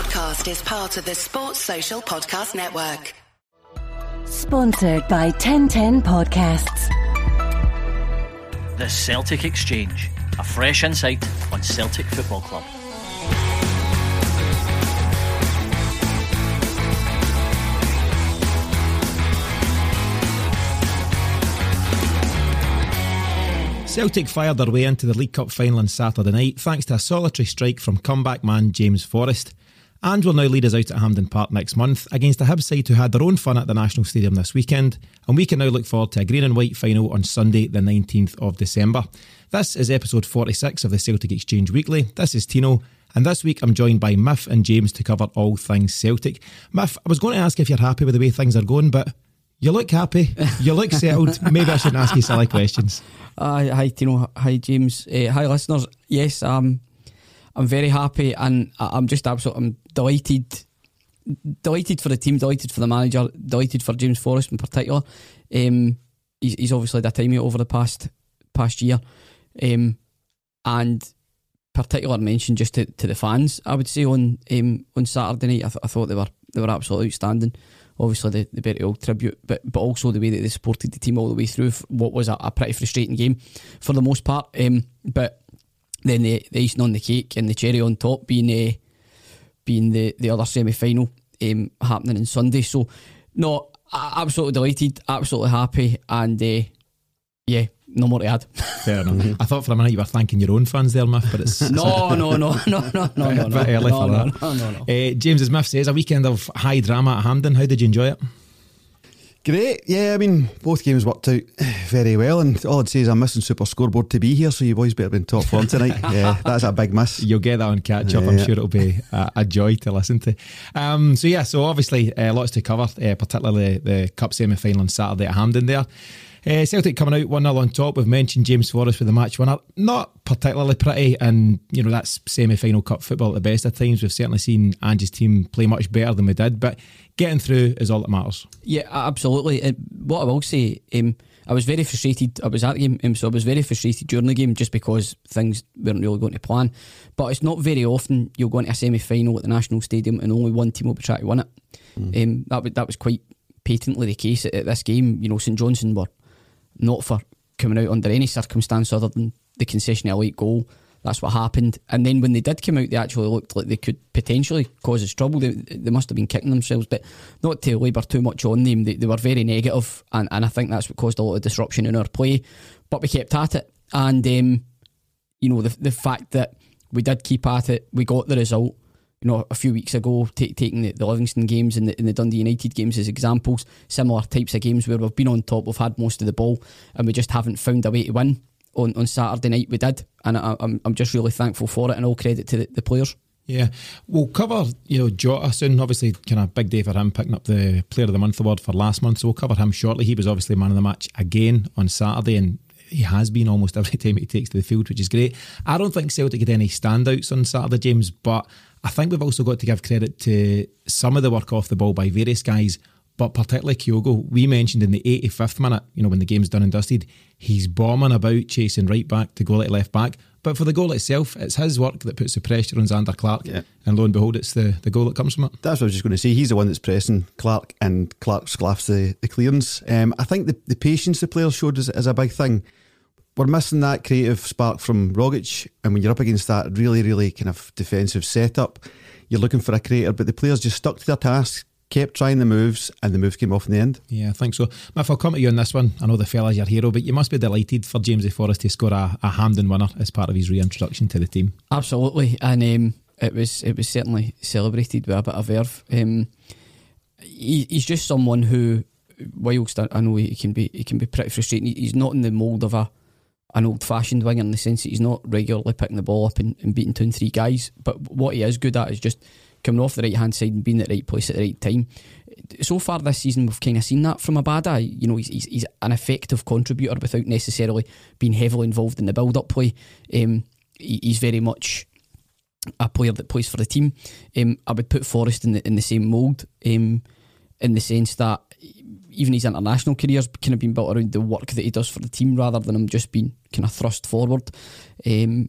podcast is part of the Sports Social Podcast Network. Sponsored by 1010 Podcasts. The Celtic Exchange, a fresh insight on Celtic Football Club. Celtic fired their way into the League Cup final on Saturday night thanks to a solitary strike from comeback man James Forrest. And will now lead us out at Hampden Park next month against a Hibs side who had their own fun at the National Stadium this weekend. And we can now look forward to a green and white final on Sunday, the 19th of December. This is episode 46 of the Celtic Exchange Weekly. This is Tino. And this week I'm joined by Miff and James to cover all things Celtic. Miff, I was going to ask if you're happy with the way things are going, but you look happy. You look settled. Maybe I shouldn't ask you silly questions. Uh, hi, Tino. Hi, James. Uh, hi, listeners. Yes, um, I'm very happy and I'm just absolutely I'm delighted. Delighted for the team, delighted for the manager, delighted for James Forrest in particular. Um, he's, he's obviously had a time over the past past year. Um, and particular mention just to, to the fans, I would say on um, on Saturday night, I, th- I thought they were they were absolutely outstanding. Obviously the, the Bertie Auld tribute, but but also the way that they supported the team all the way through what was a, a pretty frustrating game for the most part. Um, but then the, the icing on the cake and the cherry on top being uh, being the, the other semi final um, happening on Sunday. So no, absolutely delighted, absolutely happy, and uh, yeah, no more to add. Fair enough. I thought for a minute you were thanking your own fans there, Miff, but it's no, no, no, no, no, no, no, bit early no, for no, that. no, no, no. Uh, James, as Miff says, a weekend of high drama at Hampden. How did you enjoy it? Great, yeah. I mean, both games worked out very well, and all I'd say is I'm missing Super Scoreboard to be here, so you boys better be in top form tonight. yeah, that's a big miss. You'll get that on catch up. I'm sure it'll be a, a joy to listen to. Um, so yeah, so obviously uh, lots to cover, uh, particularly the cup semi final on Saturday at Hampden. There, uh, Celtic coming out one 0 on top. We've mentioned James Forrest with the match winner. Not particularly pretty, and you know that's semi final cup football at the best of times. We've certainly seen Ange's team play much better than we did, but getting through is all that matters. Yeah, absolutely. Uh, what I will say, um, I was very frustrated. I was at the game, um, so I was very frustrated during the game just because things weren't really going to plan. But it's not very often you'll go into a semi final at the National Stadium and only one team will be trying to win it. Um, that, wa- that was quite patently the case at, at this game. You know, St Johnstone were not for coming out under any circumstance other than the concession of a late goal. That's what happened. And then when they did come out, they actually looked like they could potentially cause us trouble. They, they must have been kicking themselves, but not to labour too much on them. They, they were very negative, and, and I think that's what caused a lot of disruption in our play. But we kept at it, and um, you know the the fact that we did keep at it, we got the result. You know, a few weeks ago, ta taking the, the Livingston games and the, and the Dundee United games as examples, similar types of games where we've been on top, we've had most of the ball, and we just haven't found a way to win. On, on Saturday night, we did, and I, I'm I'm just really thankful for it, and all credit to the, the players. Yeah, we'll cover you know Jota uh, soon. Obviously, kind of big day for him picking up the Player of the Month award for last month. So we'll cover him shortly. He was obviously man of the match again on Saturday, and he has been almost every time he takes to the field, which is great. I don't think Celtic had any standouts on Saturday, James, but I think we've also got to give credit to some of the work off the ball by various guys. But particularly Kyogo, we mentioned in the 85th minute, you know, when the game's done and dusted, he's bombing about chasing right back to goal at left back. But for the goal itself, it's his work that puts the pressure on Zander Clark. Yeah. And lo and behold, it's the, the goal that comes from it. That's what I was just going to say. He's the one that's pressing Clark, and Clark sclaffs the, the clearance. Um, I think the, the patience the players showed is, is a big thing. We're missing that creative spark from Rogic, and when you're up against that really, really kind of defensive setup, you're looking for a creator. But the players just stuck to their task, kept trying the moves, and the moves came off in the end. Yeah, I think so. Miff, I'll come to you on this one. I know the fella's your hero, but you must be delighted for James A. Forrest to score a, a Hampden winner as part of his reintroduction to the team. Absolutely, and um, it was it was certainly celebrated with a bit of verve. Um, he, he's just someone who, whilst I I know he can be he can be pretty frustrating. He's not in the mould of a an old fashioned winger in the sense that he's not regularly picking the ball up and, and beating two and three guys. But what he is good at is just coming off the right hand side and being at the right place at the right time. So far this season, we've kind of seen that from Abada. You know, he's, he's, he's an effective contributor without necessarily being heavily involved in the build up play. Um, he, he's very much a player that plays for the team. Um, I would put Forrest in the in the same mould, um, in the sense that even his international career's kind of been built around the work that he does for the team rather than him just being kind of thrust forward. Um,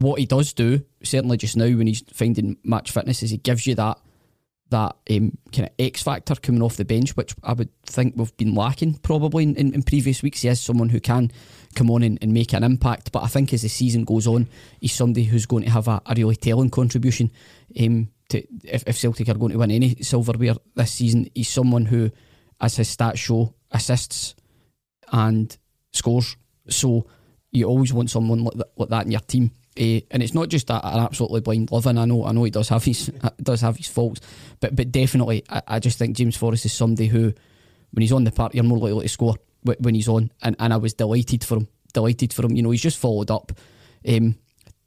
what he does do, certainly just now when he's finding match fitness, is he gives you that that um, kind of X factor coming off the bench, which I would think we've been lacking probably in, in, in previous weeks. He is someone who can come on and, and, make an impact, but I think as the season goes on, he's somebody who's going to have a, a really telling contribution. Um, to if, if Celtic are going to win any silverware this season, he's someone who, as his stats show, assists and scores. So you always want someone like that, like that in your team. Uh, and it's not just a, an absolutely blind love, and I know, I know he does have his does have his faults, but but definitely, I, I, just think James Forrest is somebody who, when he's on the park, you're more likely to score when he's on, and, and I was delighted for him, delighted for him. You know, he's just followed up. Um,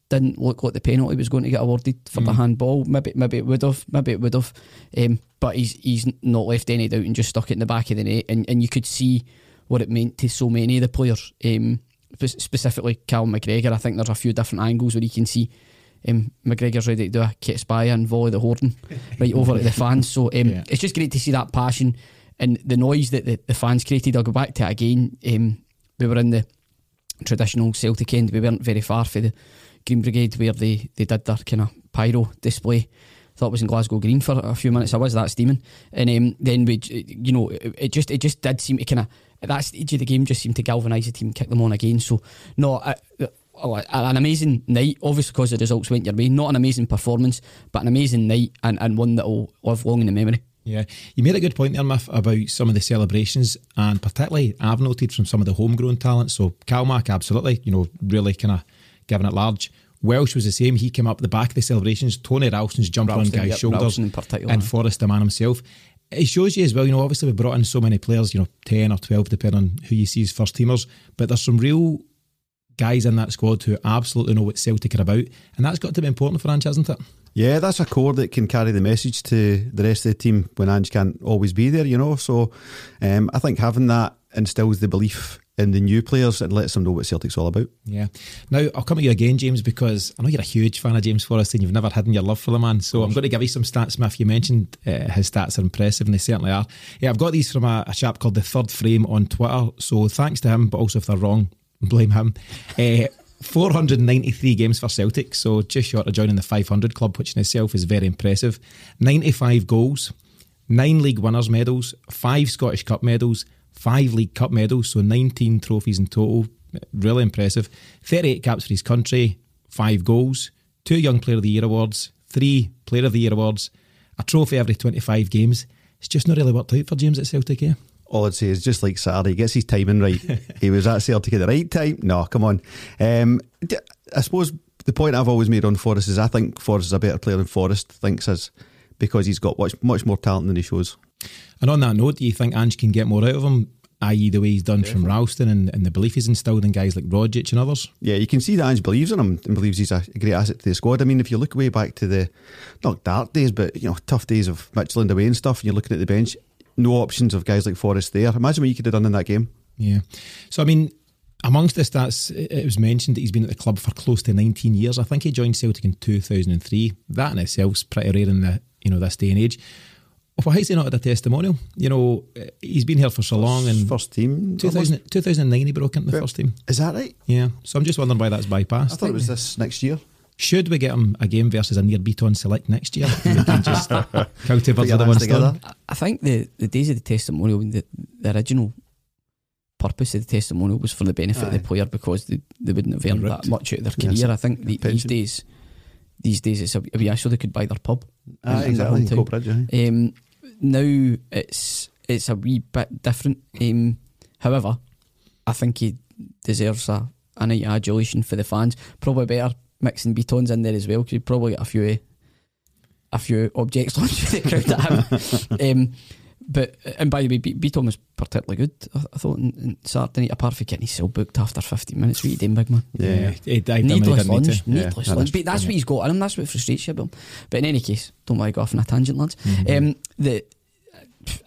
didn't look like the penalty was going to get awarded for mm. the handball. Maybe maybe it would have, maybe it would have, um, but he's he's not left any doubt and just stuck it in the back of the net, and and you could see what it meant to so many of the players. Um, specifically Cal McGregor. I think there's a few different angles where you can see um, McGregor's ready to do a kit spy and volley the Horden right over to the fans. So um, yeah. it's just great to see that passion and the noise that the, the fans created. I'll go back to it again. Um, we were in the traditional Celtic end. We weren't very far from the Green Brigade where they, they did their kind of pyro display. Thought it was in Glasgow Green for a few minutes. I was that steaming, and um, then we, you know, it, it just it just did seem to kind of at that stage of the game just seemed to galvanise the team, kick them on again. So, no, uh, oh, an amazing night, obviously because the results went your way. Not an amazing performance, but an amazing night and, and one that will live long in the memory. Yeah, you made a good point there, Miff, about some of the celebrations, and particularly I've noted from some of the homegrown talent. So Calmac, absolutely, you know, really kind of giving it large. Welsh was the same. He came up the back of the celebrations. Tony Ralston's jumped Ralston, on guys' yep, shoulders, and Forrest, the man himself it shows you as well, you know, obviously we've brought in so many players, you know, 10 or 12, depending on who you see as first teamers, but there's some real guys in that squad who absolutely know what Celtic are about, and that's got to be important for Ange, hasn't it? Yeah, that's a core that can carry the message to the rest of the team when Ange can't always be there, you know. So um, I think having that instills the belief in the new players and lets them know what Celtic's all about. Yeah. Now, I'll come at you again, James, because I know you're a huge fan of James Forrest and you've never hidden your love for the man. So I'm going to give you some stats, Miff. You mentioned uh, his stats are impressive, and they certainly are. Yeah, I've got these from a, a chap called The Third Frame on Twitter. So thanks to him, but also if they're wrong, blame him. Uh, 493 games for Celtic, so just short of joining the 500 club, which in itself is very impressive. 95 goals, nine league winners' medals, five Scottish Cup medals, five League Cup medals, so 19 trophies in total. Really impressive. 38 caps for his country, five goals, two Young Player of the Year awards, three Player of the Year awards, a trophy every 25 games. It's just not really worked out for James at Celtic, yeah? All I'd say is just like Saturday, he gets his timing right. he was at Celtic at the right time. No, come on. Um, I suppose the point I've always made on Forrest is I think Forrest is a better player than Forrest thinks is because he's got much, much more talent than he shows. And on that note, do you think Ange can get more out of him? i.e., the way he's done Definitely. from Ralston and, and, the belief he's instilled in guys like Rogic and others. Yeah, you can see that Ange believes in him and believes he's a great asset to the squad. I mean, if you look way back to the not dark days, but you know, tough days of Midtjylland away and stuff, and you're looking at the bench, no options of guys like Forrest there. Imagine what you could have done in that game. Yeah. So I mean, amongst the stats, it was mentioned that he's been at the club for close to 19 years. I think he joined Celtic in 2003. That in itself's pretty rare in the you know this day and age why is he not at a testimonial? You know, he's been here for so long and first team 2000, 2009 he broke into the first team. Is that right? Yeah. So I'm just wondering why that's bypassed. I thought it was this next year. Should we get him a game versus a near Beaton select next year? we can just count two birds with one stone. I think the, the days of the testimonial, the, the original purpose of the testimonial was for the benefit Aye. of the player because they, they wouldn't have earned that much out of their career. Yes, I think the, these days these days it's a, a wee so they could buy their pub. Ah, in, exactly. In Bridge, um, now it's it's a wee bit different. Um, however, I think he deserves a, a night adulation for the fans. Probably better mixing Beatons in there as well because you probably get a few a few objects launched at him. um, but and by the way, Beaton was particularly good. I, I thought in, in Saturday night, apart from getting his cell booked after 15 minutes. What you doing, big man? Yeah, yeah. He dived needless lunge, needless yeah, lunge. But that's what he's got in him. That's what frustrates you about him. But in any case, don't want to go off on a tangent, lads. Mm-hmm. Um, the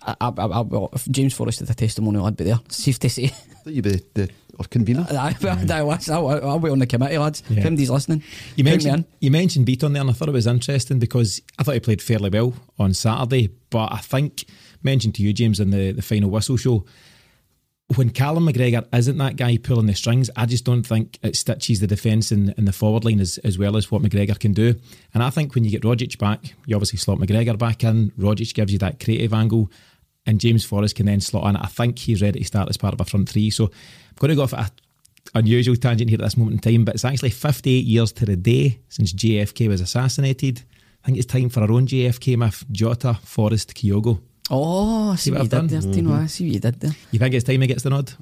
I, I, I, well, if James Forrest had a testimonial, I'd be there. Safe to say. You'd be the or convener. I, I, was, I'll, I'll be on the committee, lads. Yeah. If anybody's listening, you mentioned, you mentioned Beaton there, and I thought it was interesting because I thought he played fairly well on Saturday, but I think mentioned to you, James, in the, the final whistle show, when Callum McGregor isn't that guy pulling the strings, I just don't think it stitches the defence and, in the forward line as, as well as what McGregor can do. And I think when you get Rogic back, you obviously slot McGregor back in. Rogic gives you that creative angle, and James Forrest can then slot in. I think he's ready to start as part of a front three. So I'm going to go off a unusual tangent here at this moment in time, but it's actually 58 years to the day since JFK was assassinated. I think it's time for our own JFK Miff Jota, Forrest, Kyogo. Oh, I see, See what, what I've did there, done? Tino. I see what you did there. You think it's time he gets the nod?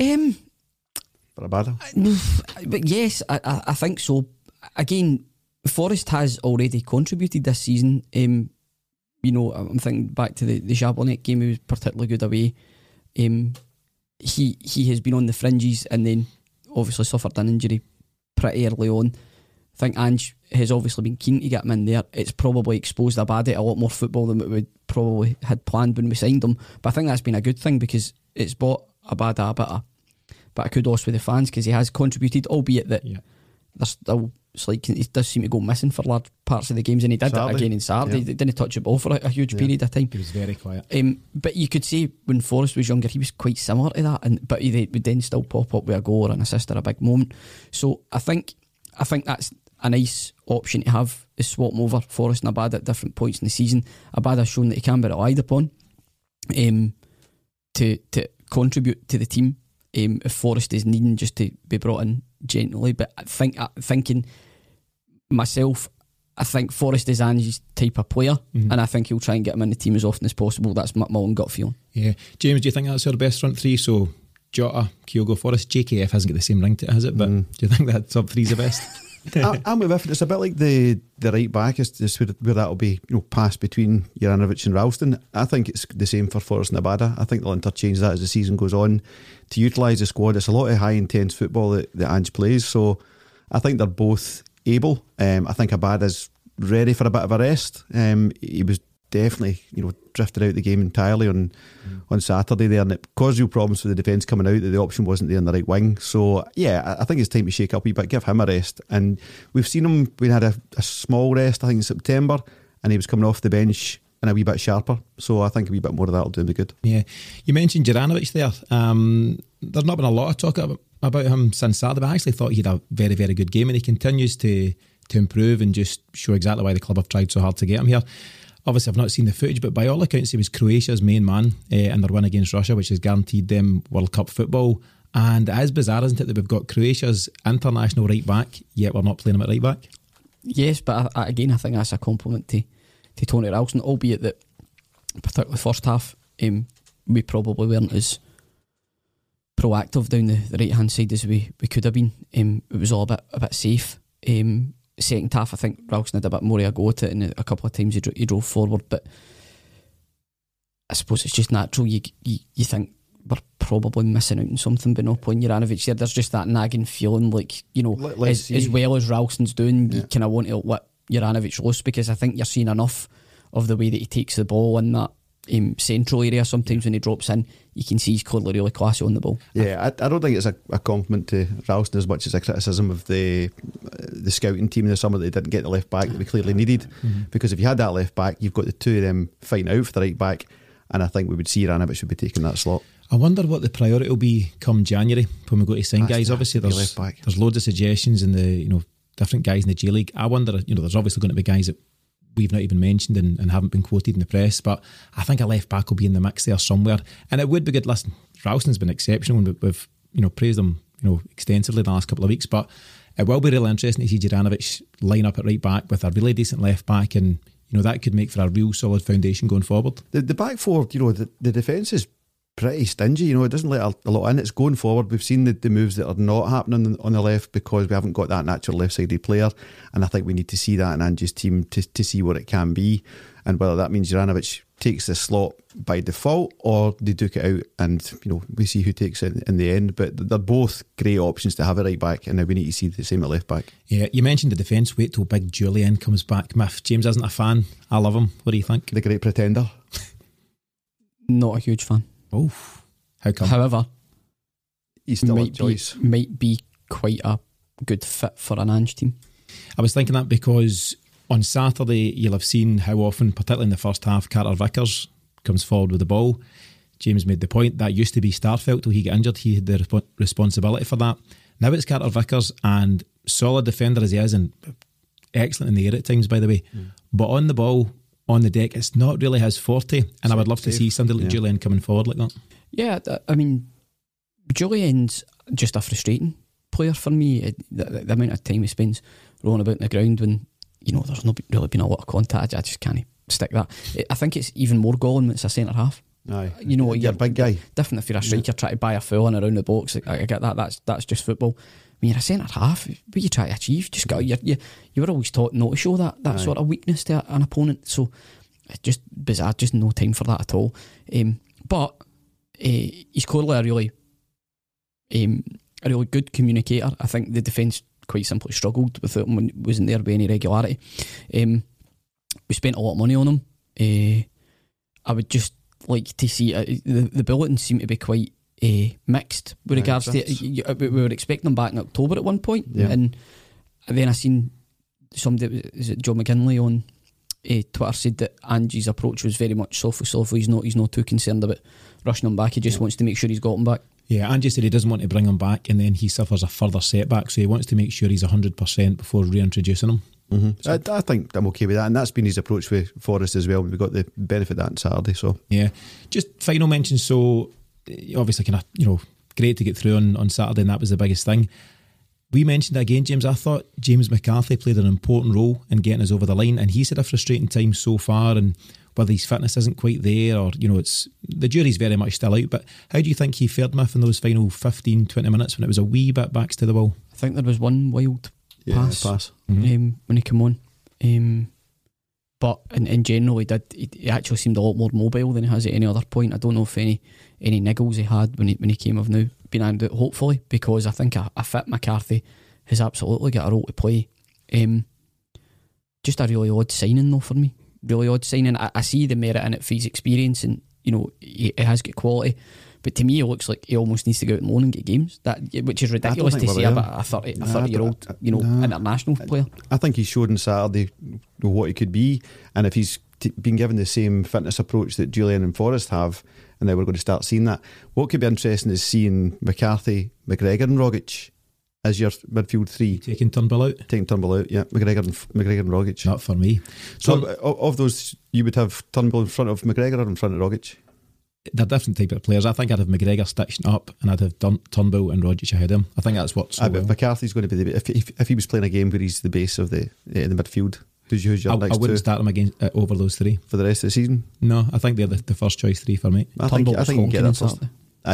Um, For a battle. but yes, I, I, I think so. Again, Forrest has already contributed this season. Um, you know, I'm thinking back to the, the Jablonec game, he was particularly good away. Um, he he has been on the fringes and then obviously suffered an injury pretty early on. I think Ange has obviously been keen to get him in there. It's probably exposed Abada a lot more football than we would probably had planned when we signed him. But I think that's been a good thing because it's brought Abada a bit of, bit of kudos with the fans because he has contributed, albeit that Yeah. there's still it's like he does seem to go missing for large parts of the games, and he did Saturday. it again in Saturday. Yeah. He didn't touch a ball for a, a huge period of time. He was very quiet. Um, but you could say when Forrest was younger, he was quite similar to that, and but he would then still pop up with a goal or an assist or a big moment. So I think I think that's a nice option to have is swap 'em over Forrest and Abada at different points in the season. Abada has shown that he can be relied upon um, to to contribute to the team um, if Forrest is needing just to be brought in gently. But I think uh, thinking myself. I think Forrest is Ange's type of player, and I think he'll try and get him in the team as often as possible. That's my, my own gut feeling. Yeah. James, do you think that's our best front three? So Jota, Kyogo, Forrest, JKF hasn't got the same ring to it, has it? But do you think that sub three's the best? I, I'm with Ifford. It's a bit like the the right back is, is where, where that'll be you know passed between Juranovic and Ralston. I think it's the same for Forrest and Abada. I think they'll interchange that as the season goes on to utilise the squad. It's a lot of high intense football that, that Ange plays, so I think they're both able. Um, I think Abada's ready for a bit of a rest. Um, he was definitely you know drifted out the game entirely on on Saturday there, and it caused real problems for the defence coming out that the option wasn't there in the right wing. So yeah, I- think it's time to shake up a bit, give him a rest. And we've seen him. We had a, a small rest, I think in September, and he was coming off the bench and a wee bit sharper. So I think a wee bit more of that will do him good. Yeah. You mentioned Juranovic there. Um, there's not been a lot of talk about, him since Saturday, but I actually thought he had a very, very good game and he continues to to improve and just show exactly why the club have tried so hard to get him here. Obviously, I've not seen the footage, but by all accounts, he was Croatia's main man uh, in their win against Russia, which has guaranteed them World Cup football. And it is bizarre, isn't it, that we've got Croatia's international right back, yet we're not playing him at right back? Yes, but I, again, I think that's a compliment to, to Tony Ralston, albeit that, particularly first half, um, we probably weren't as proactive down the, the right hand side as we, we could have been. Um, it was all a bit a bit safe. Um, second half, I think Ralston had a bit more of a go at it, and a couple of times he, dro- he drove forward. But I suppose it's just natural. You you, you think we're probably missing out on something, but no point Juranovic there. There's just that nagging feeling, like you know, Let- as, as well as Ralston's doing, you Yeah. kind of want to let Juranovic loose because I think you're seeing enough of the way that he takes the ball in that um, central area. Sometimes when he drops in, you can see he's clearly really classy on the ball. Yeah, I, I don't think it's a, a compliment to Ralston as much as a criticism of the uh, the scouting team in the summer that they didn't get the left back that we clearly needed. Because if you had that left back, you've got the two of them fighting out for the right back, and I think we would see Juranovic should be taking that slot. I wonder what the priority will be come January when we go to sign That's guys. the- Obviously, there's left back. there's loads of suggestions in the you know different guys in the J League. I wonder, you know, there's obviously going to be guys that we've not even mentioned and, and haven't been quoted in the press, but I think a left back will be in the mix there somewhere, and it would be good. Listen, Ralston's been exceptional, and we- we've you know praised him you know extensively the last couple of weeks, but it will be really interesting to see Juranovic line up at right back with a really decent left back, and you know that could make for a real solid foundation going forward. The, the back four, you know, the, the defence is pretty stingy. You know, it doesn't let a, a lot in. It's going forward. We've seen the, the moves that are not happening on the, on the left because we haven't got that natural left sided player. And I think we need to see that in Ange's team to, to see what it can be. And whether that means Juranovic takes the slot by default or they duke it out and, you know, we see who takes it in the end. But they're both great options to have it right back. And now we need to see the same at left back. Yeah, you mentioned the defence. Wait till Big Jullien comes back. Miff James isn't a fan. I love him. What do you think? The great pretender. Not a huge fan. Oh, how come? However, He's still a might be, might be quite a good fit for an Ange team. I was thinking that because on Saturday you'll have seen how often, particularly in the first half, Carter Vickers comes forward with the ball. James made the point that used to be Starfelt till he got injured. He had the resp- responsibility for that. Now it's Carter Vickers and solid defender as he is, and excellent in the air at times, by the way. Mm. But on the ball, on the deck, it's not really his forte. And so I would love to see somebody like yeah. Jullien coming forward like that. Yeah, I mean, Jullien's just a frustrating player for me. The, the, amount of time he spends rolling about in the ground when you know there's not really been a lot of contact, I just can't stick that. I think it's even more galling when it's a centre half. Aye. Uh, you know, you're, a big guy. Different if you're a striker yeah. trying to buy a foul and around the box. I, I, get that. That's that's just football. When you're a centre half, what you try to achieve, just got you. You, you were always taught not to show that that sort of weakness to an opponent. So it's just bizarre. Just no time for that at all. Um, but uh, he's clearly a really, um, a really good communicator. I think the defence quite simply struggled with it when wasn't there with any regularity. Um, we spent a lot of money on him. Uh, I would just like to see uh, the the bulletins seem to be quite uh, mixed with regards to uh, we were expecting them back in October at one point, yeah. and then I seen somebody is it Joe McKinley on uh, Twitter said that Ange's approach was very much soft soft. He's not he's not too concerned about rushing him back. He just yeah. wants to make sure he's got him back. Yeah, Angie said he doesn't want to bring him back, and then he suffers a further setback. So he wants to make sure he's hundred percent before reintroducing him. Mm-hmm. So I, I, think I'm okay with that, and that's been his approach with Forrest as well. We got the benefit of that on Saturday. So yeah, just final mention. So obviously, kind of you know, great to get through on on Saturday, and that was the biggest thing. We mentioned again, James. I thought James McCarthy played an important role in getting us over the line, and he's had a frustrating time so far. And whether his fitness isn't quite there, or you know, it's the jury's very much still out. But how do you think he fared, Miff, in those final 15, 20 minutes when it was a wee bit backs to the wall? I think there was one wild yeah, pass, pass. Mm-hmm. Um, when he came on. Um, but in, in general, he did. He, he, actually seemed a lot more mobile than he has at any other point. I don't know if any any niggles he had when he when he came of now been out. Hopefully, because I think a, fit McCarthy has absolutely got a role to play. Um, just a really odd signing though for me. Really odd signing. I, I see the merit in it for his experience, and you know he, he has got quality. But to me, it looks like he almost needs to go out and loan and get games. That which is ridiculous to say about a thirty, a thirty year old, you know, nah, international player. I think he showed on Saturday what he could be, and if he's t- been given the same fitness approach that Jullien and Forrest have, and now we're going to start seeing that. What could be interesting is seeing McCarthy, McGregor, and Rogic as your midfield three. Taking Turnbull out? Taking Turnbull out, yeah. McGregor and, McGregor and Rogic. Not for me. So, so of, of those, you would have Turnbull in front of McGregor or in front of Rogic? they're different type of players. I think I'd have McGregor stitching up and I'd have Dun- Turnbull and Rogic ahead of him. I think that's what's so well. McCarthy's going to be the if, if, if he was playing a game where he's the base of the uh, the midfield. Who's, who's your I, next I wouldn't two? start him against uh, over those three for the rest of the season. No, I think they're the, the first choice three for me. I Turnbull think I think you get that first.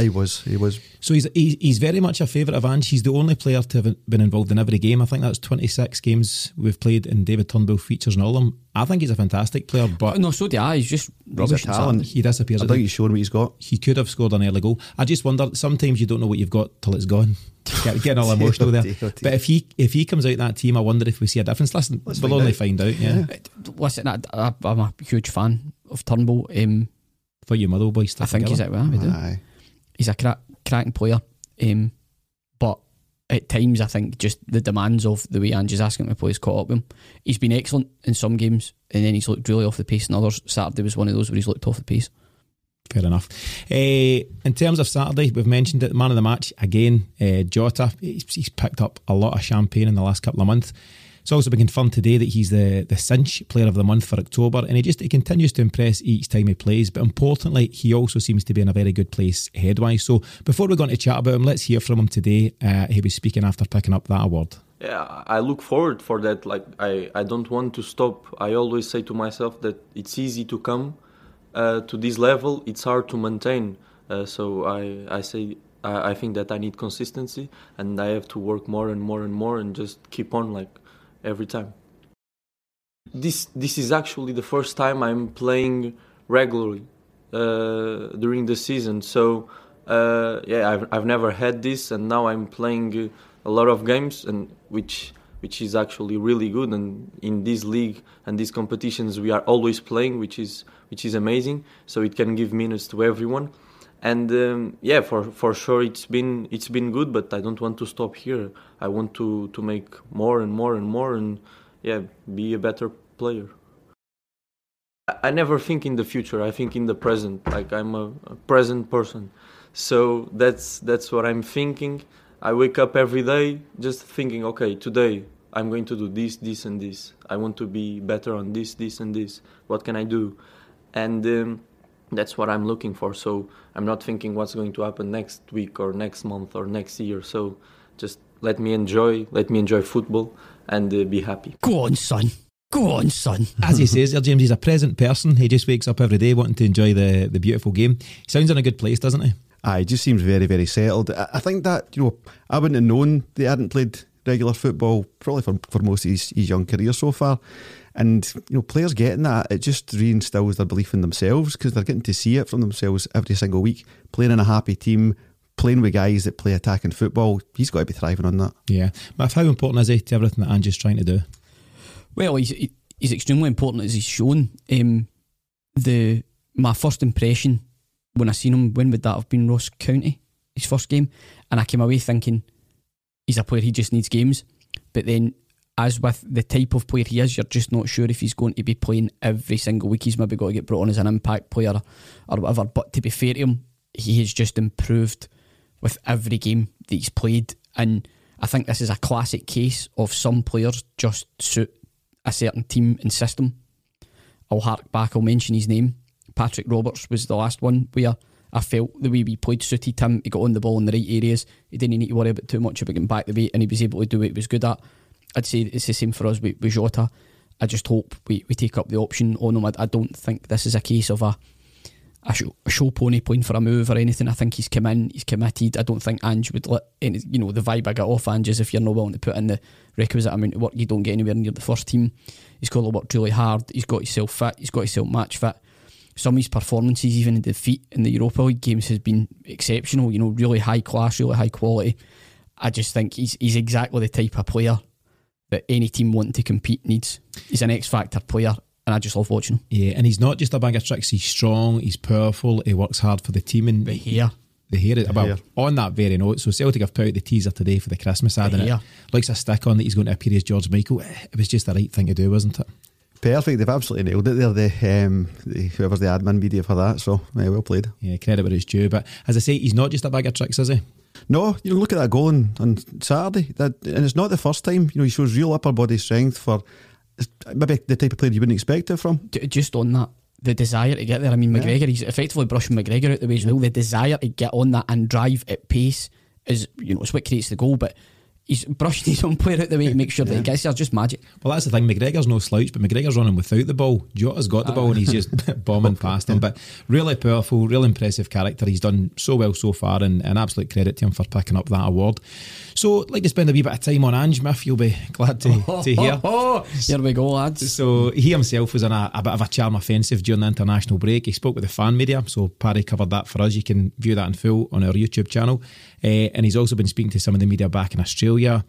He was. He was. So he's he's very much a favourite of Ange. He's the only player to have been involved in every game. I think that's 26 games we've played, and David Turnbull features in all of them. I think he's a fantastic player, but no, so do I. He's just rubbish. He's talent. He disappears. I think he's showing what he's got. He could have scored an early goal. I just wonder. Sometimes you don't know what you've got till it's gone. Get, getting all emotional there. But if he if he comes out that team, I wonder if we see a difference. Listen, Let's we'll only out. find out. Yeah. yeah. Listen, I, am a huge fan of Turnbull. Um, For your mother boys, I think together. he's out. We do. He's a crack cracking player. Um, but at times, I think just the demands of the way Ange's asking him to play has caught up with him. He's been excellent in some games, and then he's looked really off the pace in others. Saturday was one of those where he's looked off the pace. Fair enough. Uh, in terms of Saturday, we've mentioned it, the man of the match again, uh, Jota. He's, he's, picked up a lot of champagne in the last couple of months. It's also been confirmed today that he's the the cinch player of the month for October, and he just he continues to impress each time he plays. But importantly, he also seems to be in a very good place headwise. So before we go on to chat about him, let's hear from him today. Uh, he was speaking after picking up that award. Yeah, I look forward for that. Like I, I don't want to stop. I always say to myself that it's easy to come uh, to this level. It's hard to maintain. Uh, so I, I say I, I think that I need consistency, and I have to work more and more and more, and just keep on like every time. This this is actually the first time I'm playing regularly uh, during the season. So uh, yeah, I've I've never had this, and now I'm playing a lot of games, and which which is actually really good. And in this league and these competitions, we are always playing, which is which is amazing. So it can give minutes to everyone and um, yeah for for sure it's been it's been good but i don't want to stop here i want to to make more and more and more and yeah be a better player I never think in the future. I think in the present. Like I'm a, a present person. So that's that's what I'm thinking. I wake up every day just thinking, okay, today I'm going to do this, this, and this. I want to be better on this, this, and this. What can I do? And um, that's what I'm looking for. So I'm not thinking what's going to happen next week or next month or next year. So just let me enjoy, let me enjoy football and uh, be happy. Go on, son. Go on, son. As he says there, James, he's a present person. He just wakes up every day wanting to enjoy the, the beautiful game. He sounds in a good place, doesn't he? Aye, he just seems very, very settled. I, I think that, you know, I wouldn't have known they hadn't played regular football probably for, for most of his, his young career so far. And, you know, players getting that, it just reinstills their belief in themselves because they're getting to see it from themselves every single week, playing in a happy team, playing with guys that play attacking football. He's got to be thriving on that. Yeah. But how important is he to everything that Ange's trying to do? Well, he's he's extremely important as he's shown. Um, the my first impression when I seen him, when would that have been? Ross County, his first game, and I came away thinking he's a player he just needs games. But then, as with the type of player he is, you're just not sure if he's going to be playing every single week. He's maybe got to get brought on as an impact player or whatever. But to be fair to him, he has just improved with every game that he's played, and I think this is a classic case of some players just suit a certain team and system. I'll hark back, I'll mention his name. Patrick Roberts was the last one where I felt the way we played suited him. He got on the ball in the right areas. He didn't need to worry about too much about getting back the way, and he was able to do what he was good at. I'd say it's the same for us with, with Jota. I just hope we, we take up the option on him. I, I don't think this is a case of a a show, a show pony playing for a move or anything. I think he's come in, he's committed. I don't think Ange would let any, you know, the vibe I get off Ange is if you're not willing to put in the requisite amount of work, you don't get anywhere near the first team. He's got to work really hard. He's got himself fit. He's got himself match fit. Some of his performances, even in defeat in the Europa League games, has been exceptional. You know, really high class, really high quality. I just think he's he's exactly the type of player that any team wanting to compete needs. He's an X factor player, and I just love watching him. Yeah, and he's not just a bag of tricks. He's strong. He's powerful. He works hard for the team. And The hair. the hair. The well, hair. on that very note, so Celtic have put out the teaser today for the Christmas ad, and it hair. likes a stick on that he's going to appear as George Michael. It was just the right thing to do, wasn't it? Perfect. They've absolutely nailed it there. The, um, the whoever's the admin media for that. So yeah, well played. Yeah, credit where it's due. But as I say, he's not just a bag of tricks, is he? No, you know, look at that goal on, on Saturday. That and it's not the first time. You know, he shows real upper body strength for maybe the type of player you wouldn't expect it from. Just on that, the desire to get there. I mean, McGregor, he's effectively brushing McGregor out the way as well. The desire to get on that and drive at pace is, you know, it's what creates the goal. But he's brushing his own player out the way to make sure that he gets there. Just magic. Well, that's the thing. McGregor's no slouch, but McGregor's running without the ball. Jota's got the ah. ball and he's just bombing past him. But really powerful, real impressive character. He's done so well so far, and an absolute credit to him for picking up that award. So, I'd like to spend a wee bit of time on Ange Miff. You'll be glad to, to hear. Oh, here we go, lads. So he himself was in a, a bit of a charm offensive during the international break. He spoke with the fan media, so Paddy covered that for us. You can view that in full on our YouTube channel. Uh, and he's also been speaking to some of the media back in Australia.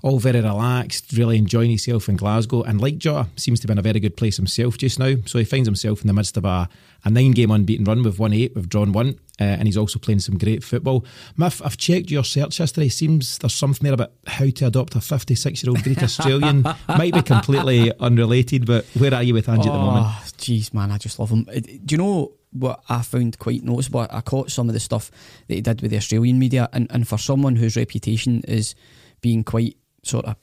All very relaxed, really enjoying himself in Glasgow. And like Jota, seems to be in a very good place himself just now. So he finds himself in the midst of a, a nine game unbeaten run. We've won eight, we've drawn one, uh, and he's also playing some great football. Miff, I've checked your search history. Seems there's something there about how to adopt a 56 year old Greek Australian. Might be completely unrelated, but where are you with Ange at the moment? Oh, jeez, man, I just love him. Uh, Do you know what I found quite noticeable? I caught some of the stuff that he did with the Australian media, and, and for someone whose reputation is being quite sort of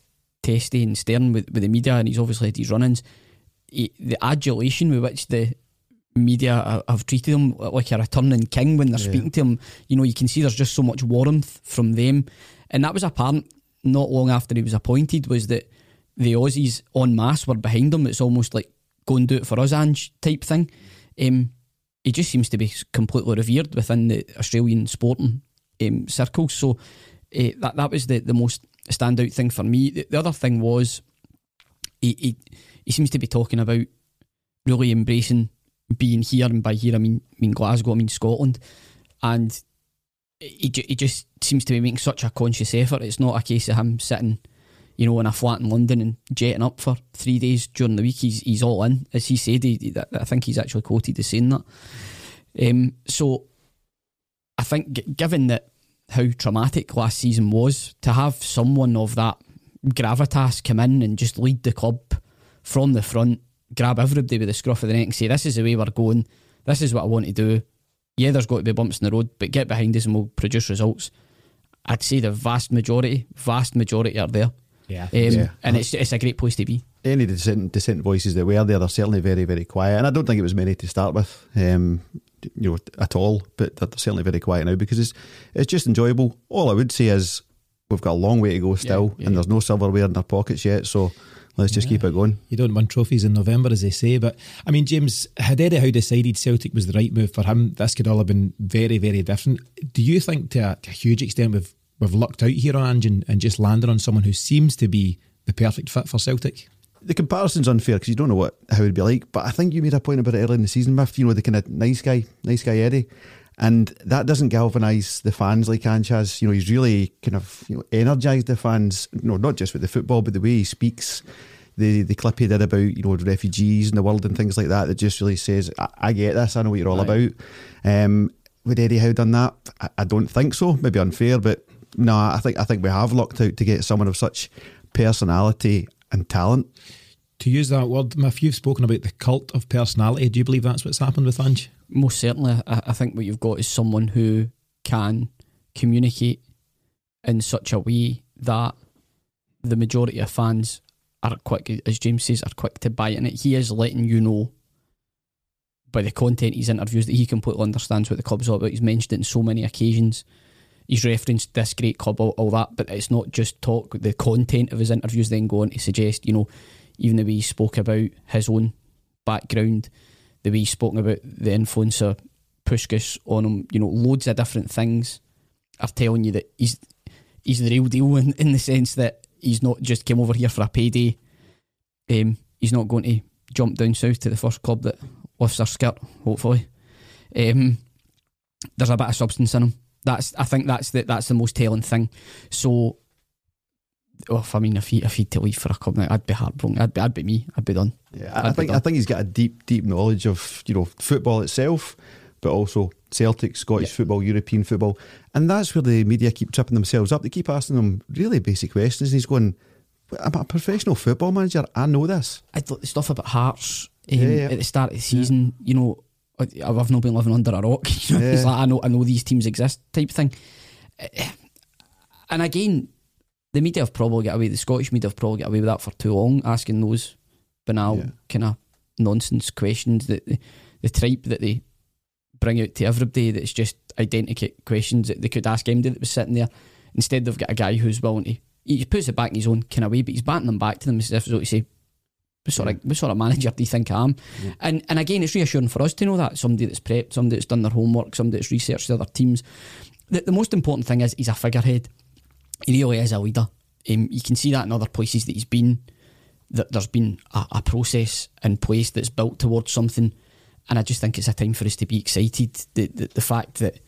testy and stern with, with the media, and he's obviously had his run ins, the adulation with which the media have treated him like a returning king when they're speaking to him, you know, you can see there's just so much warmth from them. And that was apparent not long after he was appointed, was that the Aussies en masse were behind him. It's almost like go and do it for us, Ange type thing. Um, he just seems to be completely revered within the Australian sporting um, circles. So uh, that that was the, the most standout thing for me. The, the other thing was he, he he seems to be talking about really embracing being here, and by here I mean mean Glasgow, I mean Scotland, and he he just seems to be making such a conscious effort. It's not a case of him sitting, you know, in a flat in London and jetting up for three days during the week. He's he's all in, as he said. He- I think he's actually quoted as saying that. Um, so I think, g- given that how traumatic last season was, to have someone of that gravitas come in and just lead the club from the front grab everybody with the scruff of the neck and say, "This is the way we're going. This is what I want to do." Yeah, there's got to be bumps in the road, but get behind us and we'll produce results. I'd say the vast majority, vast majority are there. Yeah. Um, Yeah. And it's it's a great place to be. Any dissent, dissent voices that were there, they're certainly very, very quiet. And I don't think it was many to start with, um, you know, at all. But they're certainly very quiet now because it's it's just enjoyable. All I would say is we've got a long way to go still, yeah, and there's no silverware in our pockets yet. So let's just keep it going. You don't win trophies in November, as they say. But I mean, James, had Eddie Howe decided Celtic was the right move for him, this could all have been very, very different. Do you think, to a, to a huge extent, we've we've lucked out here on Ange and, and just landed on someone who seems to be the perfect fit for Celtic? The comparison's unfair because you don't know what how it'd be like. But I think you made a point about it early in the season, Miff. You know, the kind of nice guy, nice guy Eddie, and that doesn't galvanise the fans like Ange has. You know, he's really kind of you know energised the fans. You know, not just with the football, but the way he speaks. The the clip he did about you know refugees in the world and things like that. That just really says, I, I get this. I know what you're all about. Um, would Eddie Howe done that? I, I don't think so. Maybe unfair, but no, I think I think we have lucked out to get someone of such personality and talent. To use that word, Miff, you've spoken about the cult of personality. Do you believe that's what's happened with Ange? Most certainly, I, I think what you've got is someone who can communicate in such a way that the majority of fans are quick, as James says, are quick to buy in it. He is letting you know by the content he's interviews that he completely understands what the club's all about. He's mentioned it in so many occasions. He's referenced this great club, all, all that, but it's not just talk. The content of his interviews then go on to suggest, you know, even the way he spoke about his own background, the way he's spoken about the influencer of Puskás on him, you know, loads of different things are telling you that he's he's the real deal in, in the sense that he's not just came over here for a payday. Um, he's not going to jump down south to the first club that lifts their skirt, hopefully. Um, there's a bit of substance in him. That's I think that's the that's the most telling thing. So oh, if I mean if he if he'd to leave for a club now, I'd be heartbroken. I'd be I'd be me. I'd be done. Yeah, I, I think I think he's got a deep, deep knowledge of you know football itself, but also Celtic, Scottish football, European football, and that's where the media keep tripping themselves up. They keep asking him really basic questions, and he's going, "I'm a professional football manager. I know this." I thought the stuff about Hearts um, Yeah, yeah. at the start of the season. You know, I've not been living under a rock. You know, it's Yeah. like I know I know these teams exist type thing. And again, the media have probably got away. The Scottish media have probably got away with that for too long, asking those banal Yeah. kind of nonsense questions that the, the type that they bring out to everybody. That's just identical questions that they could ask anybody that was sitting there. Instead, they've got a guy who's willing to. He puts it back in his own kind of way, but he's batting them back to them as if to say, what sort of what sort of manager do you think I am? And and again, it's reassuring for us to know that somebody that's prepped, somebody that's done their homework, somebody that's researched the other teams. The, the most important thing is he's a figurehead. He really is a leader. Um, you can see that in other places that he's been. That there's been a, a process in place that's built towards something, and I just think it's a time for us to be excited. The the, the fact that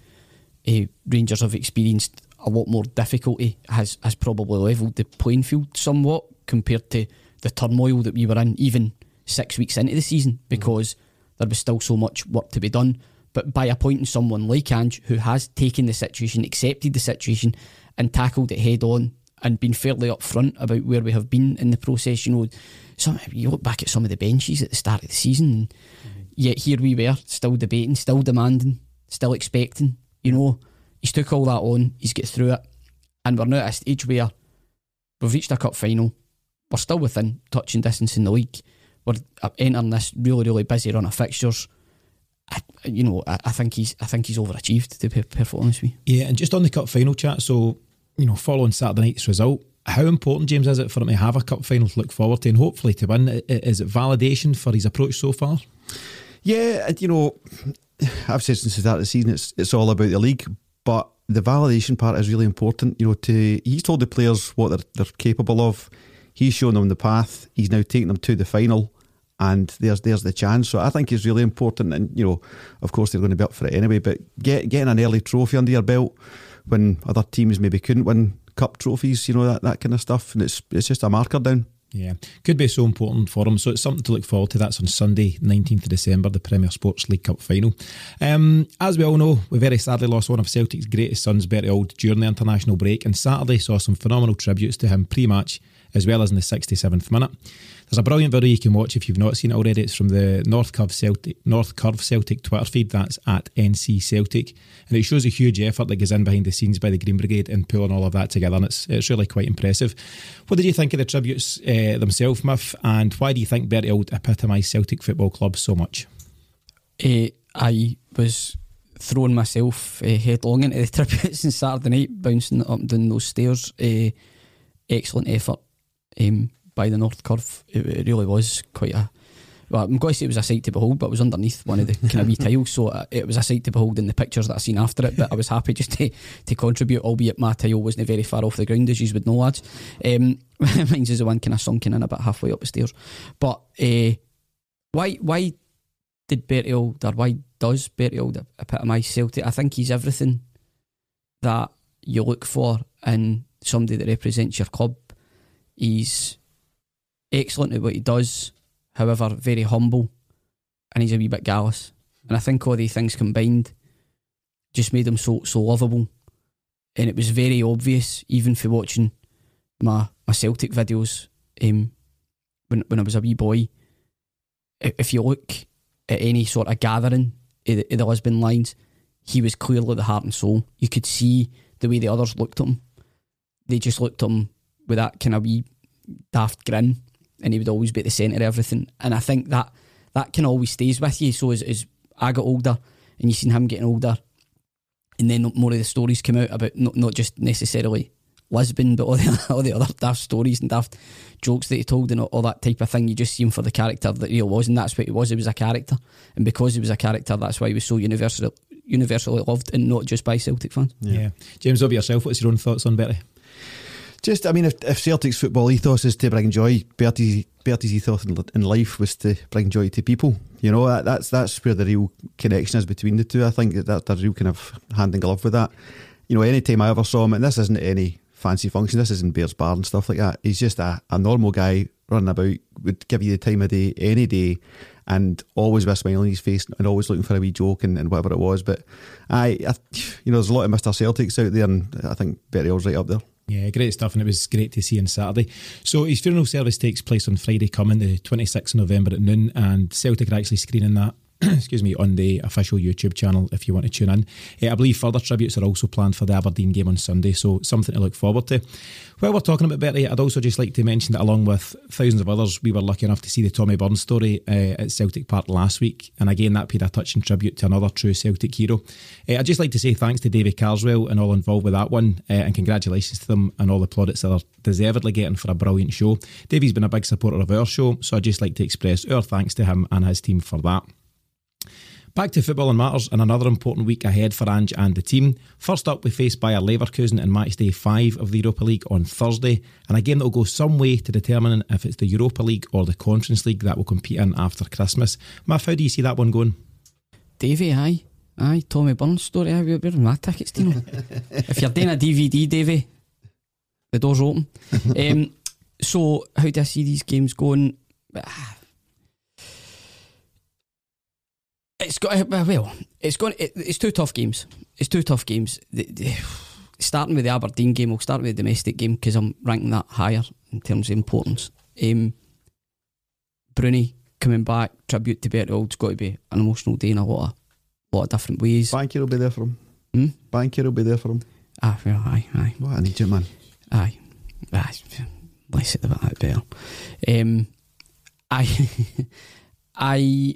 uh, Rangers have experienced a lot more difficulty has has probably levelled the playing field somewhat compared to the turmoil that we were in even six weeks into the season mm. because there was still so much work to be done. But by appointing someone like Ange who has taken the situation, accepted the situation, and tackled it head on and been fairly upfront about where we have been in the process, you know, some you look back at some of the benches at the start of the season, and mm-hmm. yet here we were, still debating, still demanding, still expecting. You know, he's took all that on, he's get through it, and we're now at a stage where we've reached a cup final. We're still within touching distance in the league. We're uh, entering this really, really busy run of fixtures. I, you know, I, I think he's, I think he's overachieved. To be perfectly honest with you. Yeah, and just on the cup final chat, so you know, following Saturday night's result, how important, James, is it for him to have a cup final to look forward to and hopefully to win? I- i- Is it validation for his approach so far? Yeah, and, you know, I've said since the start of the season, it's it's all about the league, but the validation part is really important. You know, to he's told the players what they're they're capable of. He's shown them the path. He's now taking them to the final, and there's there's the chance. So I think it's really important. And you know, of course they're going to be up for it anyway. But get getting an early trophy under your belt when other teams maybe couldn't win cup trophies, you know that that kind of stuff, and it's it's just a marker down. Yeah, could be so important for them. So it's something to look forward to. That's on Sunday, 19th of December, the Premier Sports League Cup final. Um, as we all know, we very sadly lost one of Celtic's greatest sons, Bertie Auld, during the international break, and Saturday saw some phenomenal tributes to him pre match as well as in the 67th minute. There's a brilliant video you can watch if you've not seen it already. It's from the North Curve Celtic, North Curve Celtic Twitter feed. That's at NC Celtic, and it shows a huge effort that goes in behind the scenes by the Green Brigade in pulling all of that together, and it's it's really quite impressive. What did you think of the tributes uh, themselves, Miff, and why do you think Bertie Auld epitomised Celtic Football Club so much? Uh, I was throwing myself uh, headlong into the tributes on Saturday night, bouncing up and down those stairs. Excellent effort. Um, by the North Curve. It, it really was quite a. Well, I'm going to say it was a sight to behold, but it was underneath one of the kind of wee tiles, so uh, it was a sight to behold in the pictures that I seen after it. But I was happy just to, to contribute, albeit my tile wasn't very far off the ground, as you would know, lads. Um, mine's is the one kind of sunken in about halfway up the stairs. But uh, why why did Bertie Auld, or why does Bertie Auld epitomise Celtic? I think he's everything that you look for in somebody that represents your club. He's excellent at what he does, however, very humble, and he's a wee bit gallus. And I think all these things combined just made him so so lovable. And it was very obvious, even for watching my my Celtic videos um, when when I was a wee boy. If you look at any sort of gathering of the, the Lisbon Lions, he was clearly the heart and soul. You could see the way the others looked at him. They just looked at him with that kind of wee daft grin and he would always be at the centre of everything. And I think that that can always stays with you. So as, as I got older and you seen him getting older, and then more of the stories come out about not, not just necessarily Lisbon, but all the, all the other daft stories and daft jokes that he told and all, all, that type of thing. You just see him for the character that he was, and that's what he was. He was a character, and because he was a character, that's why he was so universal, universally loved, and not just by Celtic fans. Yeah, yeah. James, over yourself, what's your own thoughts on Bertie? Just, I mean, if, if Celtic's football ethos is to bring joy, Bertie's, Bertie's ethos in, in life was to bring joy to people. You know, that, that's that's where the real connection is between the two. I think that that's a real kind of hand in glove with that. You know, any time I ever saw him, and this isn't any fancy function, this isn't Bears Bar and stuff like that. He's just a, a normal guy running about, would give you the time of day any day, and always with a smile on his face and always looking for a wee joke and, and whatever it was. But I, I, you know, there's a lot of Mr. Celtics out there, and I think Bertie Auld's right up there. Yeah, great stuff, and it was great to see on Saturday. So his funeral service takes place on Friday coming, the 26th of November at noon, and Celtic are actually screening that excuse me, on the official YouTube channel if you want to tune in. Uh, I believe further tributes are also planned for the Aberdeen game on Sunday, so something to look forward to. While we're talking about Bertie, I'd also just like to mention that along with thousands of others, we were lucky enough to see the Tommy Burns story uh, at Celtic Park last week, and again that paid a touching tribute to another true Celtic hero. Uh, I'd just like to say thanks to Davy Carswell and all involved with that one, and congratulations to them and all the plaudits that are deservedly getting for a brilliant show. Davey's been a big supporter of our show, so I'd just like to express our thanks to him and his team for that. Back to football and matters and another important week ahead for Ange and the team. First up, we face Bayer Leverkusen in match day 5 of the Europa League on Thursday, and a game that will go some way to determining if it's the Europa League or the Conference League that will compete in after Christmas. Matt, how do you see that one going? Davey, aye. Aye, Tommy Burns story. Aye, where are my tickets, Tino? if you're doing a DVD, Davey, the door's open. um, so, how do I see these games going? It's got well. It's going. It, it's two tough games. It's two tough games. The, the, starting with the Aberdeen game, we'll start with the domestic game because I'm ranking that higher in terms of importance. Um, Broony coming back, tribute to Bertie Auld's got to be an emotional day in a lot of lot of different ways. Bankier will be there for him. Hmm? Bankier will be there for him. Ah, well, aye, aye. What an Egypt man. Aye, aye. Let's say that better. Um, I, I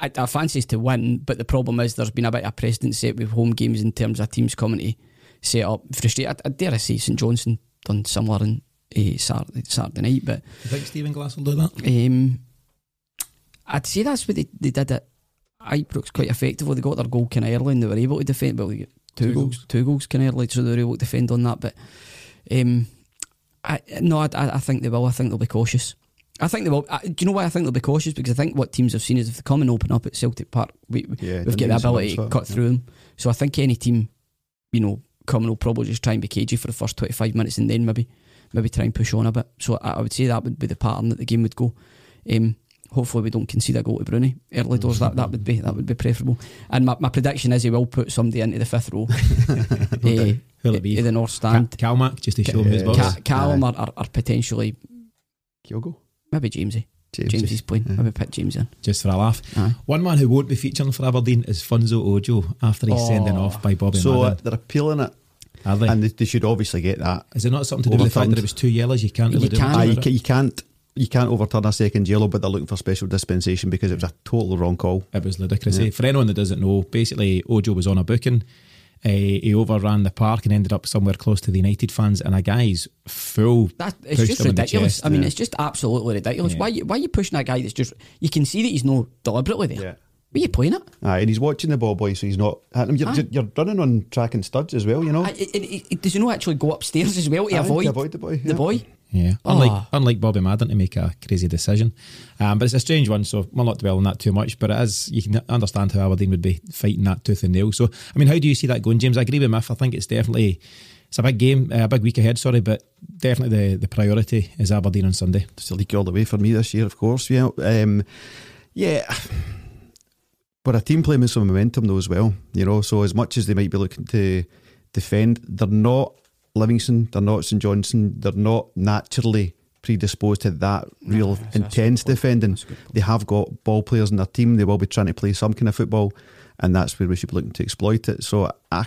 I, I fancy to win, but the problem is there's been a bit of precedent set with home games in terms of teams coming to set up. Frustrated. I, I dare I say St Johnstone done similar in uh, Saturday, Saturday night, but Do you think Stephen Glass will do that? Um, I'd say that's what they, they did it. Ibrox quite effectively. They got their goal kind of early and they were able to defend. Well, two, two goals, goals, two goals kind of early, so they were able to defend on that. But um, I no, I, I think they will. I think they'll be cautious. I think they will. Uh, do you know why I think they'll be cautious? Because I think what teams have seen is if they come and open up at Celtic Park, we, yeah, we've got the ability to cut yeah. through them. So I think any team, you know, coming will probably just try and be cagey for the first 25 minutes and then maybe maybe try and push on a bit. So I, I would say that would be the pattern that the game would go. Um, hopefully we don't concede a goal to Broony early doors. That that would be that would be preferable. And my, my prediction is he will put somebody into the fifth row. uh, Who'll it be? In the north stand. Ka- Kalmak, just to show him his boss. Ka- Callum are, are, are, potentially Kyogo. Maybe Jamesie. James. James is playing. Yeah. Maybe put James in. Just for a laugh. Aye. One man who won't be featuring for Aberdeen is Funso Ojo after he's Oh. sending off by Bobby So uh, Madden. they're appealing it, Are they? and they, they should obviously get that. is it not something to do with the fact that it was two yellows? You can't really You can't. much Aye, you, about ca- it. you can't you can't overturn a second yellow, but they're looking for special dispensation because it was a total wrong call. It was ludicrous. Yeah. eh? For anyone that doesn't know, basically Ojo was on a booking. Uh, he overran the park and ended up somewhere close to the United fans, and a guy's full. That it's pushed just him in the ridiculous. chest, I mean, yeah. it's just absolutely ridiculous. Yeah. Why you, why you pushing a guy that's just you can see that he's no deliberately there. Yeah. Why you playing it? Aye, and he's watching the ball boy, so he's not hitting him. You're, Aye. you're running on track and studs as well, you know. I, it, it, it- does he not actually go upstairs as well to Aye, avoid, to avoid the boy, The yeah. boy. Yeah, unlike Ah. unlike Bobby Madden to make a crazy decision, um, but it's a strange one. So we'll not dwell on that too much. But it is you can understand how Aberdeen would be fighting that tooth and nail. So I mean, how do you see that going, James? I agree with Miff. I think it's definitely it's a big game, uh, a big week ahead. Sorry, but definitely the the priority is Aberdeen on Sunday. It's the league all the way for me this year, of course. Yeah, um, yeah. But a team playing with some momentum though as well, you know. So as much as they might be looking to defend, they're not Livingston, they're not St Johnstone, they're not naturally predisposed to that real that's- that's intense defending. That's a good point. They have got ball players in their team. They will be trying to play some kind of football, and that's where we should be looking to exploit it. So I,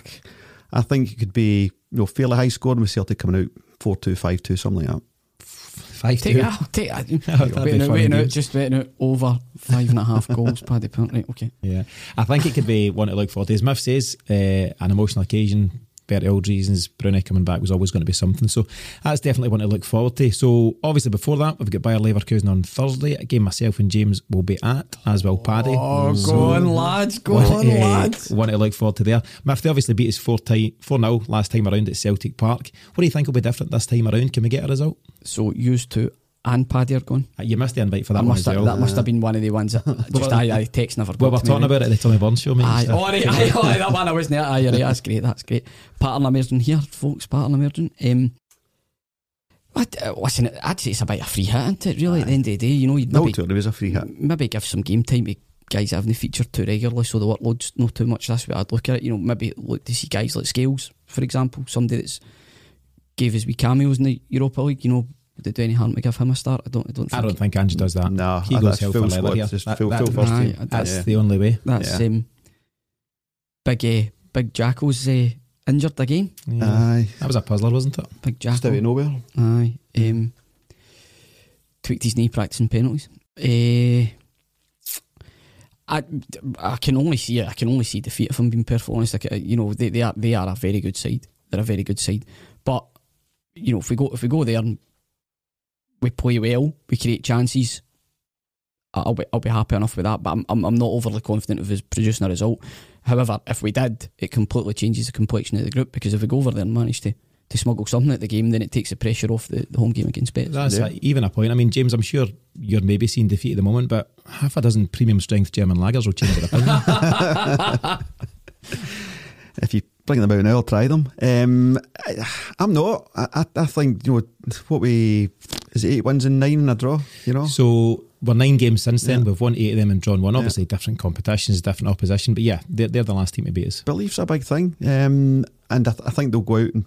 I think it could be you know fairly high scoring with Celtic coming out 4-2, 5-2, something like that. Five Take two. it out. Take it. That'd waiting out, funny, waiting out, just waiting out over five and a half goals. Paddy Punt. Right, okay. Yeah, I think it could be one to look forward to. As Miff says, uh, an emotional occasion. Very old reasons. Broony coming back was always going to be something. So that's definitely one to look forward to. So obviously before that, we've got Bayer Leverkusen on Thursday. A game myself and James will be at, as well Paddy. Oh, So- go on, lads. Go One- on, eh, lads. One to look forward to there. Miff, they obviously beat us 4 ti- 4 0 last time around at Celtic Park. What do you think will be different this time around? Can we get a result? So used to and Paddy are gone. Uh, You missed the invite for that That one must as have, well. that must have been one of the ones that just aye, aye, text never well, got we're to me, talking about it at the Tommy Burns show, mate. Aye, oh, right, aye, aye, that one I wasn't there. Aye, right, that's great, that's great. Pattern emerging here, folks, pattern emerging. Um, what, uh, listen, I'd say it's about a free hit, isn't it, really, at the end of the day? You know, you'd No, maybe, totally was a free hit. maybe give some game time to guys that haven't featured too regularly so the workload's not too much. That's what I'd look at it. You know, maybe look to see guys like Scales, for example, somebody that's gave his wee cameos in the Europa League, you know, would it do any harm to give him a start? I don't I don't think I don't think Ange does that. No, he I- goes that's hell for full leather squad, here. just That- full- that- full first Aye, team. That's Yeah. the only way. that's Yeah. um, big uh, big Jacko's uh, injured again. Yeah. Aye, That was a puzzler, wasn't it? Big just out Jacko. of nowhere. Aye. Um, tweaked his knee practicing penalties. Uh, I, I can only see it. I can only see defeat if I'm being perfectly honest. Like, you know, they, they are they are a very good side. They're a very good side. But you know, if we go if we go there and we play well, we create chances. I- I'll be I'll be happy enough with that. But I'm I'm, I'm not overly confident of us producing a result. However, if we did, it completely changes the complexion of the group because if we go over there and manage to to smuggle something at the game, then it takes the pressure off the, the home game against Spurs. That's Yeah. a- even a point. I mean, James, I'm sure you're maybe seeing defeat at the moment, but half a dozen premium strength German lagers will change your opinion. If you bring them out now, I'll try them. Um, I, I'm not. I, I, I think you know what we is it eight wins and nine in a draw. You know, so we're nine games since then. Yeah. We've won eight of them and drawn one. Obviously, different competitions, different opposition, but yeah, they're, they're the last team to beat us. belief's a big thing, um, and I, th- I think they'll go out and,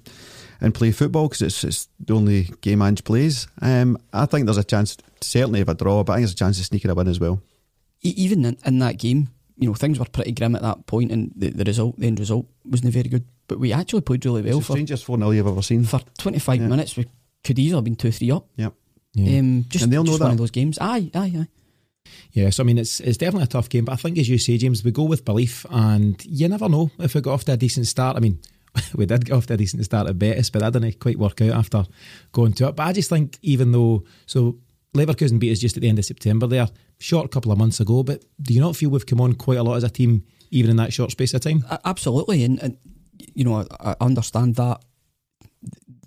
and play football because it's, it's the only game Ange plays. Um, I think there's a chance, certainly of a draw, but I think there's a chance of sneaking a win as well. E- even in, in that game, you know, things were pretty grim at that point, and the, the result, the end result, wasn't very good. But we actually played really well it's the strangest four 0 you've ever seen. for 25 Yeah. minutes. We could easily have been two three up. Yep. Yeah. Um, just And they'll know just one that. of those games. Aye, aye, aye. Yeah, so I mean, it's it's definitely a tough game, but I think as you say, James, we go with belief, and you never know if we got off to a decent start. I mean, we did get off to a decent start at Betis, but that didn't quite work out after going to it. But I just think, even though so Leverkusen beat us just at the end of September, there, short couple of months ago, but do you not feel we've come on quite a lot as a team, even in that short space of time? A- Absolutely, and, and you know, I, I understand that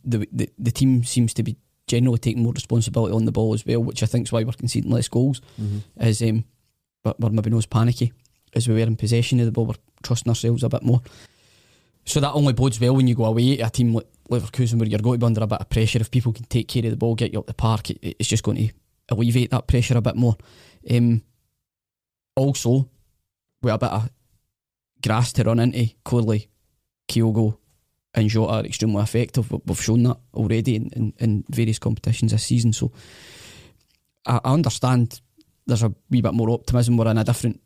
the, the the team seems to be generally taking more responsibility on the ball as well, which I think is why we're conceding less goals. Is um, but we're maybe not as panicky as we were in possession of the ball. We're trusting ourselves a bit more. So that only bodes well when you go away to a team like Leverkusen, where you're going to be under a bit of pressure. If people can take care of the ball, get you up the park, it, it's just going to alleviate that pressure a bit more. Um, also, with a bit of grass to run into, clearly Kyogo and Jota are extremely effective. We- We've shown that already in, in, in various competitions this season. So I, I understand there's a wee bit more optimism. We're in a different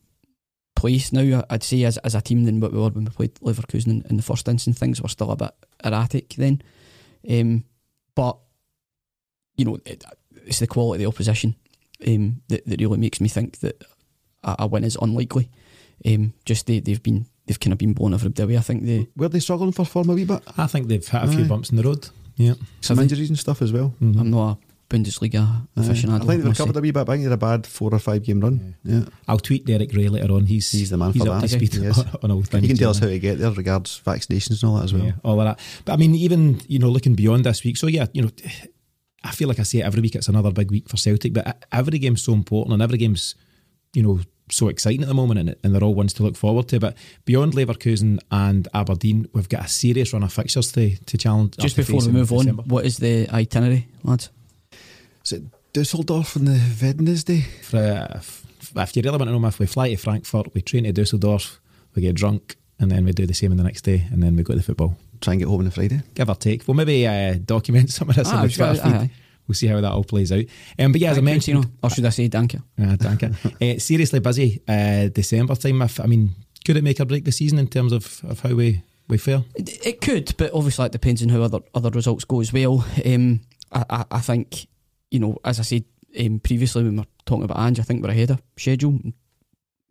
place now, I'd say, as, as a team than what we were when we played Leverkusen in, in the first instance. Things were still a bit erratic then. Um, but, you know, it, it's the quality of the opposition um, that, that really makes me think that a, a win is unlikely. Um, just they, they've been they've kind of been blown over the way. I think they Were they struggling for form a wee bit? I think they've had a few Aye. bumps in the road. Yeah. Some injuries and stuff as well. I'm not a Bundesliga Aye. aficionado. I think they must recovered say. a wee bit. I think they had a bad four or five game run. Yeah. I'll tweet Derek Rae later on. He's He's the man he's for up that. to speed He on, on all things. You can tell us how to get there regards vaccinations and all that as well. Yeah, all of that. But I mean, even you know, looking beyond this week. So yeah, you know, I feel like I say it every week. It's another big week for Celtic, but every game's so important, and every game's you know so exciting at the moment, and, and they're all ones to look forward to. But beyond Leverkusen and Aberdeen, we've got a serious run of fixtures to to challenge. Just to before we in move on, December. what is the itinerary, lads? Is it Dusseldorf on the Wednesday? For, uh, if you really want to know, if we fly to Frankfurt, we train to Dusseldorf, we get drunk, and then we do the same in the next day, and then we go to the football. Try and get home on the Friday. give or take. We'll maybe uh, document some of this Ah, on the Twitter feed. aye, aye. We'll see how that all plays out. Um, but yeah, as I Thank you, mentioned, Tino. or should I say thank you? uh, thank you. uh, seriously busy uh, December time. If, I mean, could it make or break the season in terms of, of how we, we fare? It, it could, but obviously it depends on how other other results go as well. Um, I, I, I think, you know, as I said um, previously when we were talking about Ange, I think we're ahead of schedule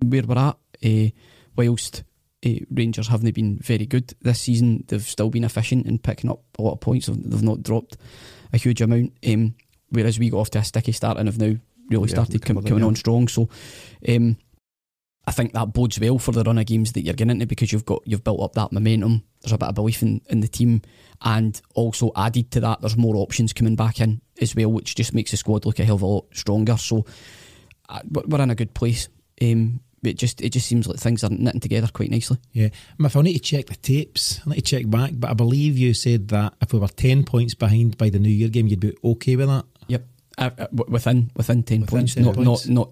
where we're at. Uh, whilst uh, Rangers haven't been very good this season, they've still been efficient in picking up a lot of points. They've, not dropped a huge amount. Um, whereas we got off to a sticky start and have now really Yeah, started com- coming on strong. So. Um, I think that bodes well for the run of games that you're getting into because you've got you've built up that momentum. There's a bit of belief in, in the team, and also added to that, there's more options coming back in as well, which just makes the squad look a hell of a lot stronger. So uh, we're in a good place. Um, it just it just seems like things are knitting together quite nicely. Yeah. If I need to check the tapes, I need to check back, but I believe you said that if we were 10 points behind by the New Year game, you'd be okay with that. Yep, uh, uh, within within ten Within points, 10 not points. not not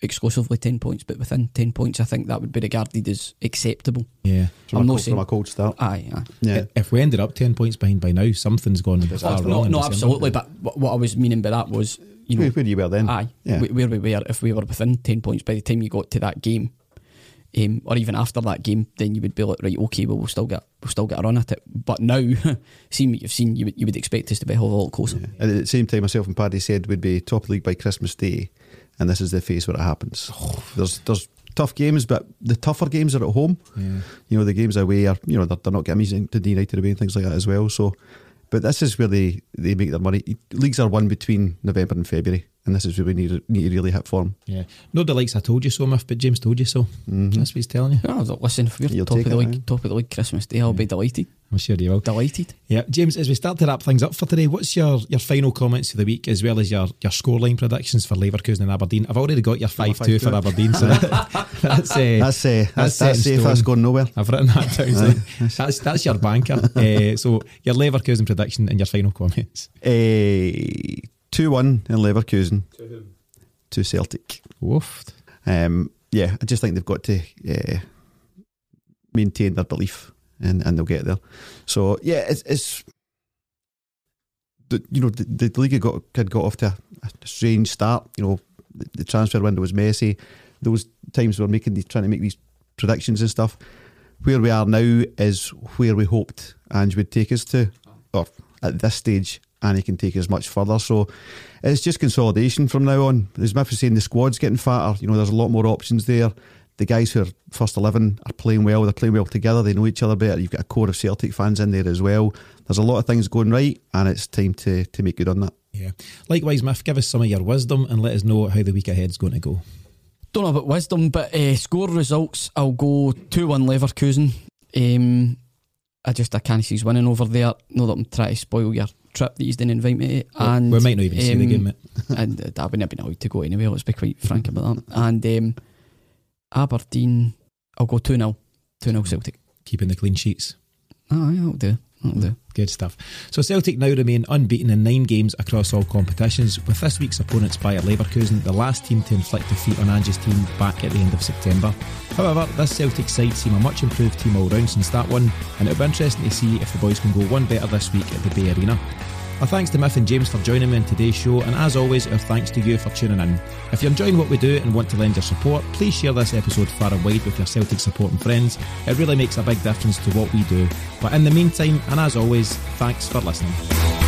exclusively ten points, but within ten points, I think that would be regarded as acceptable. Yeah. From, I'm a, not cold, saying- from a cold start. Aye, aye. Yeah. If we ended up 10 points behind by now, something's gone bizarre no, wrong. in no, absolutely. But what what I was meaning by that was, you know, where, where you were then? Aye, Yeah. where we were if we were within ten points by the time you got to that game, um, or even after that game, then you would be like, right, okay, well we'll still get we'll still get a run at it. But now, seeing what you've seen, you would you would expect us to be a whole lot closer. And at the same time, myself and Paddy said we'd be top of the league by Christmas Day, and this is the phase where it happens. There's there's tough games, but the tougher games are at home. Yeah. You know, the games away are you know they're, they're not getting easy to D United away and things like that as well. So, but this is where they, they make their money. Leagues are won between November and February, and this is where we need need to really hit form. Yeah. Nobody likes I told you so, Miff, but James told you so. That's what he's telling you. Oh, listen, if we're You'll top of the league, top of the league Christmas Day, I'll be delighted. I'm sure you will. Delighted. Yeah, James, as we start to wrap things up for today, what's your, your final comments of the week as well as your, your scoreline predictions for Leverkusen and Aberdeen? I've already got your 5 2 for Aberdeen, so that, that's, uh, That's uh, that's, set that's in safe. That's going nowhere. I've written that down. so that's, that's your banker. uh, so your Leverkusen prediction and your final comments. Uh, two one in Leverkusen to Celtic. Woofed. Um, yeah, I just think they've got to uh, maintain their belief, and, and they'll get there. So yeah, it's, it's the, you know the, the league had got had got off to a, a strange start. You know, the, the transfer window was messy. Those times we were making these trying to make these predictions and stuff. Where we are now is where we hoped Ange would take us to, or at this stage, and he can take us much further. So it's just consolidation from now on. As Miff was saying, the squad's getting fatter. You know, there's a lot more options there. The guys who are first 11 are playing well. They're playing well together. They know each other better. You've got a core of Celtic fans in there as well. There's a lot of things going right, and it's time to, to make good on that. Yeah. Likewise, Miff, give us some of your wisdom and let us know how the week ahead's going to go. Don't know about wisdom, but uh, score results, I'll go 2 1 Leverkusen. Um, I just I can't see us winning over there. Not that I'm trying to spoil your trip that you didn't invite me to. And, we might not even see the um, game, mate. and uh, I wouldn't have been allowed to go anyway, let's be quite frank about that. And um, Aberdeen, I'll go 2 0. 2 0 Celtic. Keeping the clean sheets. Oh, yeah, that'll do. Do. Good stuff. So Celtic now remain unbeaten in nine games across all competitions, with this week's opponents Bayer Leverkusen, the last team to inflict defeat on Ange's team back at the end of September. However, this Celtic side seem a much improved team all round since that one, and it'll be interesting to see if the boys can go one better this week at the Bay Arena. Our thanks to Miff and James for joining me on today's show, and as always, our thanks to you for tuning in. If you're enjoying what we do and want to lend your support, please share this episode far and wide with your Celtic supporting friends. It really makes a big difference to what we do. But in the meantime, and as always, thanks for listening.